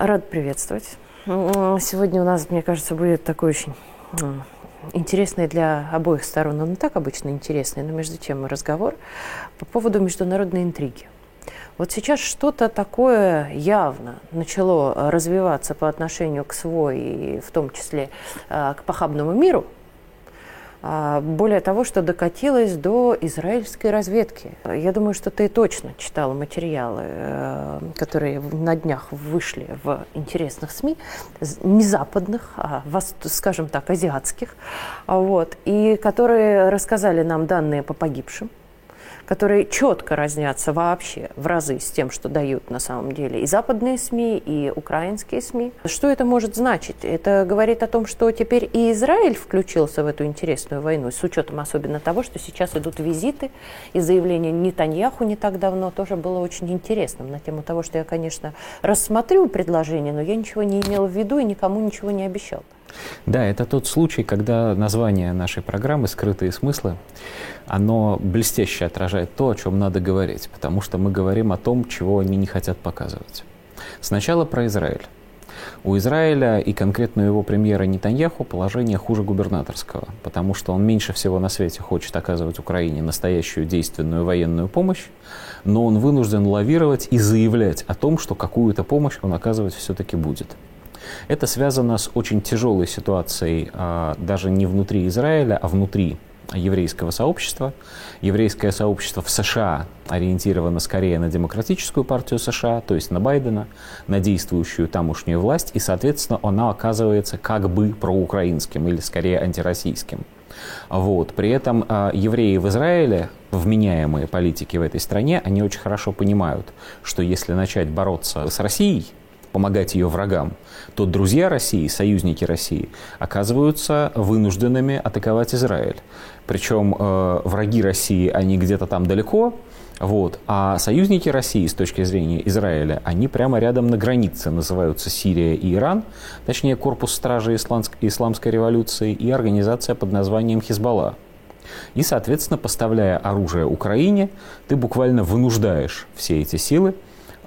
Рад приветствовать. Сегодня у нас, мне кажется, будет такой очень интересный для обоих сторон, он не так обычно интересный, но между тем разговор по поводу международной интриги. Вот сейчас что-то такое явно начало развиваться по отношению к свой, и в том числе а, к похабному миру – более того, что докатилось до израильской разведки. Я думаю, что ты точно читала материалы, э, которые на днях вышли в интересных СМИ, не западных, а, скажем так, азиатских, вот, и которые рассказали нам данные по погибшим которые четко разнятся вообще в разы с тем, что дают на самом деле и западные СМИ, и украинские СМИ. Что это может значить? Это говорит о том, что теперь и Израиль включился в эту интересную войну, с учетом особенно того, что сейчас идут визиты, и заявление Нетаньяху не так давно тоже было очень интересным на тему того, что я, конечно, рассмотрю предложение, но я ничего не имела в виду и никому ничего не обещал. Да, это тот случай, когда название нашей программы «Скрытые смыслы», оно блестяще отражает то, о чем надо говорить, потому что мы говорим о том, чего они не хотят показывать. Сначала про Израиль. У Израиля и конкретно его премьера Нетаньяху положение хуже губернаторского, потому что он меньше всего на свете хочет оказывать Украине настоящую действенную военную помощь, но он вынужден лавировать и заявлять о том, что какую-то помощь он оказывать все-таки будет. Это связано с очень тяжелой ситуацией а, даже не внутри Израиля, а внутри еврейского сообщества. Еврейское сообщество в США ориентировано скорее на демократическую партию США, то есть на Байдена, на действующую тамошнюю власть, и, соответственно, она оказывается как бы проукраинским или скорее антироссийским. Вот. При этом э, евреи в Израиле, вменяемые политики в этой стране, они очень хорошо понимают, что если начать бороться с Россией, помогать ее врагам, то друзья России, союзники России, оказываются вынужденными атаковать Израиль. Причем э, враги России, они где-то там далеко, вот. А союзники России с точки зрения Израиля, они прямо рядом на границе называются Сирия и Иран, точнее Корпус Стражи Исламской революции и организация под названием Хизбалла. И, соответственно, поставляя оружие Украине, ты буквально вынуждаешь все эти силы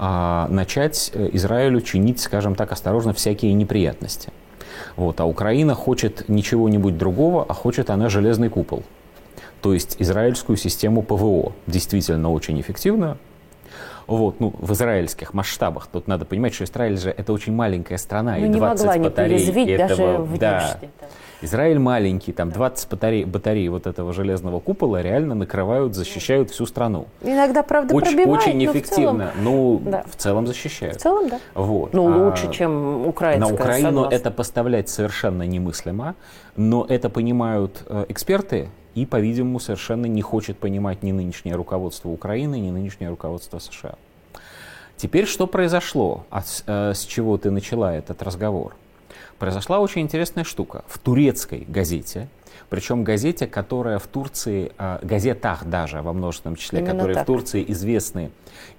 а, начать э, Израилю чинить, скажем так, осторожно, всякие неприятности. Вот. А Украина хочет ничего-нибудь другого, а хочет она железный купол. То есть израильскую систему ПВО, действительно очень эффективную, вот, ну, в израильских масштабах. Тут надо понимать, что Израиль же это очень маленькая страна, ну, и 20 не могла батарей не этого, даже в да, Израиль маленький, там 20 батарей, батарей вот этого железного купола реально накрывают, защищают всю страну. Иногда, правда, очень, пробивают, Очень эффективно, но ну, да. в целом защищают. В целом, да. Вот. Ну, а лучше, чем украинская, На Украину согласна. это поставлять совершенно немыслимо, но это понимают э, эксперты, и, по-видимому, совершенно не хочет понимать ни нынешнее руководство Украины, ни нынешнее руководство США. Теперь что произошло, а с, э, с чего ты начала этот разговор? Произошла очень интересная штука. В турецкой газете, причем газете, которая в Турции, э, газетах даже во множественном числе, именно которые так. в Турции известны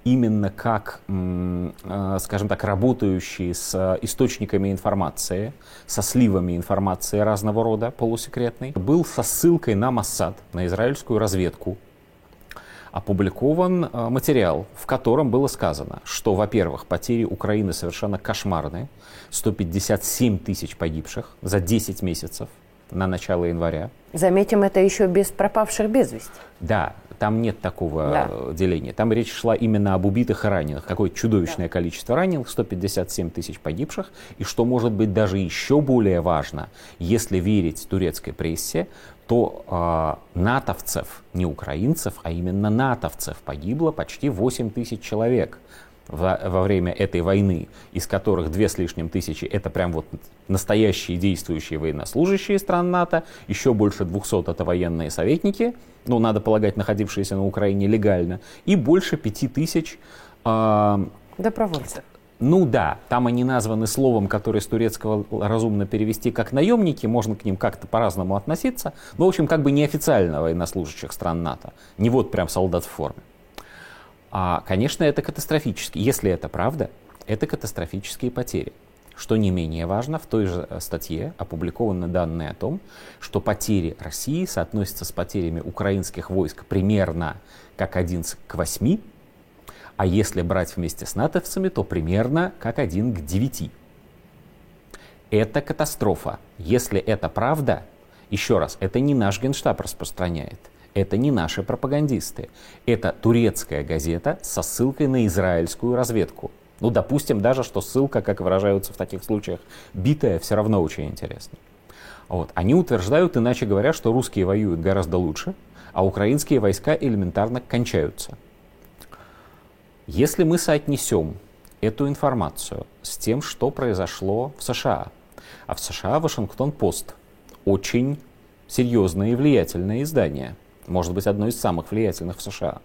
именно как, э, скажем так, работающие с э, источниками информации, со сливами информации разного рода, полусекретной, был со ссылкой на Моссад, на израильскую разведку, опубликован э, материал, в котором было сказано, что, во-первых, потери Украины совершенно кошмарные, 157 тысяч погибших за 10 месяцев на начало января. Заметим, это еще без пропавших без вести. Да, там нет такого да. Э, деления. Там речь шла именно об убитых и раненых. Какое чудовищное да. количество раненых, 157 тысяч погибших. И что может быть даже еще более важно, если верить турецкой прессе, то э, натовцев, не украинцев, а именно натовцев погибло почти 8 тысяч человек во, во время этой войны, из которых две с лишним тысячи это прям вот настоящие действующие военнослужащие стран НАТО, еще больше 200 это военные советники, ну, надо полагать, находившиеся на Украине легально, и больше 5 тысяч... Э, Добровольцев. Ну да, там они названы словом, которое с турецкого разумно перевести как наемники, можно к ним как-то по-разному относиться, но, в общем, как бы неофициально военнослужащих стран НАТО, не вот прям солдат в форме. А, конечно, это катастрофически. Если это правда, это катастрофические потери. Что не менее важно, в той же э, статье опубликованы данные о том, что потери России соотносятся с потерями украинских войск примерно как 1 к 8, А если брать вместе с натовцами, то примерно как один к девяти. Это катастрофа. Если это правда, еще раз, это не наш генштаб распространяет. Это не наши пропагандисты. Это турецкая газета со ссылкой на израильскую разведку. Ну, допустим, даже, что ссылка, как выражаются в таких случаях, битая, все равно очень интересно. Вот. Они утверждают, иначе говоря, что русские воюют гораздо лучше, а украинские войска элементарно кончаются. Если мы соотнесем эту информацию с тем, что произошло в США, а в США Вашингтон-Пост очень серьезное и влиятельное издание, может быть, одно из самых влиятельных в США,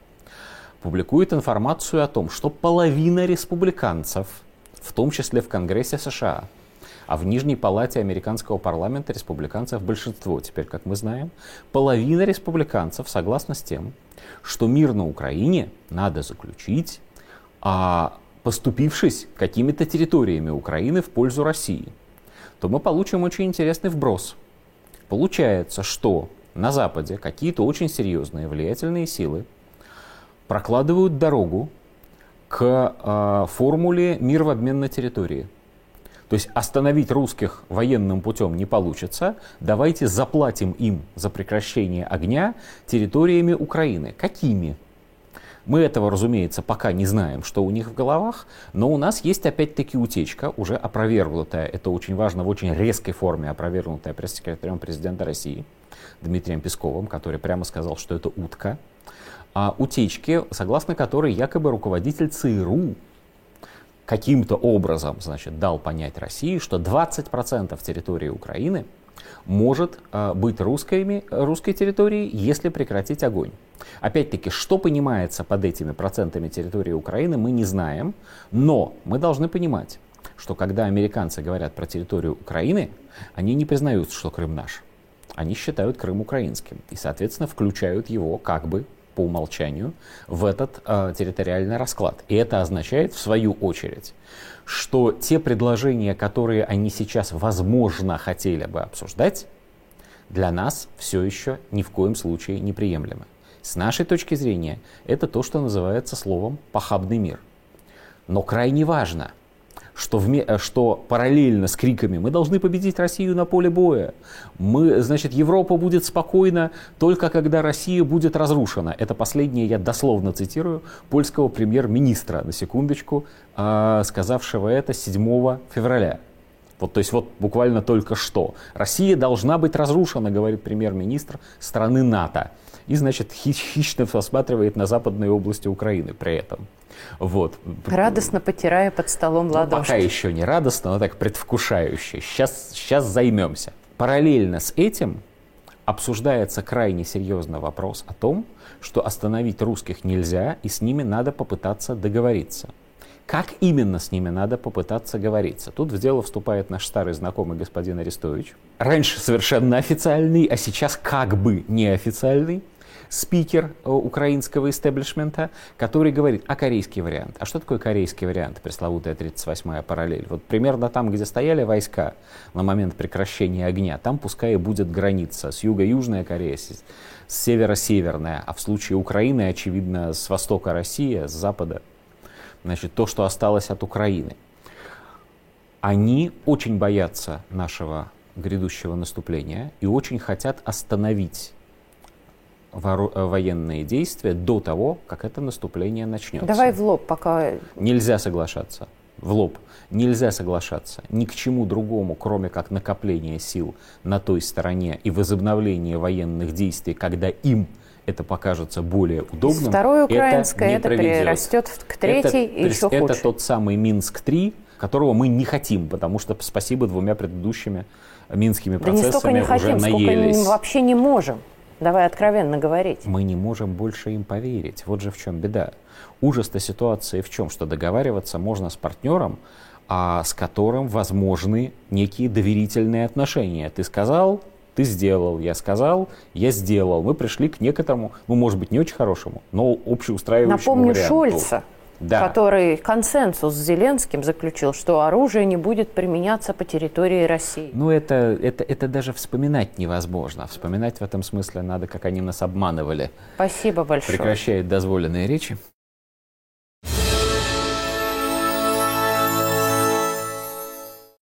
публикует информацию о том, что половина республиканцев, в том числе в Конгрессе США, а в Нижней палате американского парламента республиканцев большинство, теперь, как мы знаем, половина республиканцев согласна с тем, что мир на Украине надо заключить, а поступившись какими-то территориями Украины в пользу России, то мы получим очень интересный вброс. Получается, что на Западе какие-то очень серьезные влиятельные силы прокладывают дорогу к э, формуле мир в обмен на территории – то есть остановить русских военным путем не получится. Давайте заплатим им за прекращение огня территориями Украины. Какими? Мы этого, разумеется, пока не знаем, что у них в головах, но у нас есть опять-таки утечка, уже опровергнутая, это очень важно, в очень резкой форме опровергнутая пресс-секретарем президента России Дмитрием Песковым, который прямо сказал, что это утка, а утечки, согласно которой якобы руководитель ЦРУ каким-то образом значит, дал понять России, что 20% территории Украины может э, быть русскими, русской территорией, если прекратить огонь. Опять-таки, что понимается под этими процентами территории Украины, мы не знаем, но мы должны понимать, что когда американцы говорят про территорию Украины, они не признают, что Крым наш. Они считают Крым украинским и, соответственно, включают его как бы по умолчанию в этот э, территориальный расклад. И это означает, в свою очередь, что те предложения, которые они сейчас, возможно, хотели бы обсуждать, для нас все еще ни в коем случае неприемлемы. С нашей точки зрения, это то, что называется словом «похабный мир». Но крайне важно, что, вме, э, что параллельно с криками «мы должны победить Россию на поле боя», мы, значит, Европа будет спокойна только когда Россия будет разрушена. Это последнее я дословно цитирую польского премьер-министра, на секундочку, э, сказавшего это 7 февраля. Вот, то есть вот буквально только что. Россия должна быть разрушена, говорит премьер-министр страны НАТО. И, значит, хищно посматривает на западные области Украины при этом. Вот. Радостно потирая под столом ладошки. Ну, пока еще не радостно, но так предвкушающе. Сейчас, сейчас займемся. Параллельно с этим обсуждается крайне серьезный вопрос о том, что остановить русских нельзя, и с ними надо попытаться договориться. Как именно с ними надо попытаться говориться? Тут в дело вступает наш старый знакомый господин Арестович. Раньше совершенно официальный, а сейчас как бы неофициальный спикер э, украинского истеблишмента, который говорит, а корейский вариант? А что такое корейский вариант, пресловутая 38-я параллель? Вот примерно там, где стояли войска на момент прекращения огня, там пускай и будет граница с юга-южная Корея, с северо-северная, а в случае Украины, очевидно, с востока Россия, с запада, значит, то, что осталось от Украины. Они очень боятся нашего грядущего наступления и очень хотят остановить военные действия до того, как это наступление начнется. Давай в лоб пока. Нельзя соглашаться. В лоб. Нельзя соглашаться ни к чему другому, кроме как накопления сил на той стороне и возобновления военных действий, когда им это покажется более удобным. Второе украинское это, это перерастет к третьей это, и еще это хуже. Это тот самый Минск-3, которого мы не хотим, потому что спасибо двумя предыдущими минскими процессами да не уже хотим, наелись. Сколько вообще не можем. Давай откровенно говорить. Мы не можем больше им поверить. Вот же в чем беда. Ужас-то ситуации в чем? Что договариваться можно с партнером, а с которым возможны некие доверительные отношения. Ты сказал, ты сделал, я сказал, я сделал. Мы пришли к некоторому, ну, может быть, не очень хорошему, но общеустраивающему Напомню варианту. Шольца, да. который консенсус с Зеленским заключил, что оружие не будет применяться по территории России. Ну, это, это, это даже вспоминать невозможно. Вспоминать в этом смысле надо, как они нас обманывали. Спасибо большое. Прекращает дозволенные речи.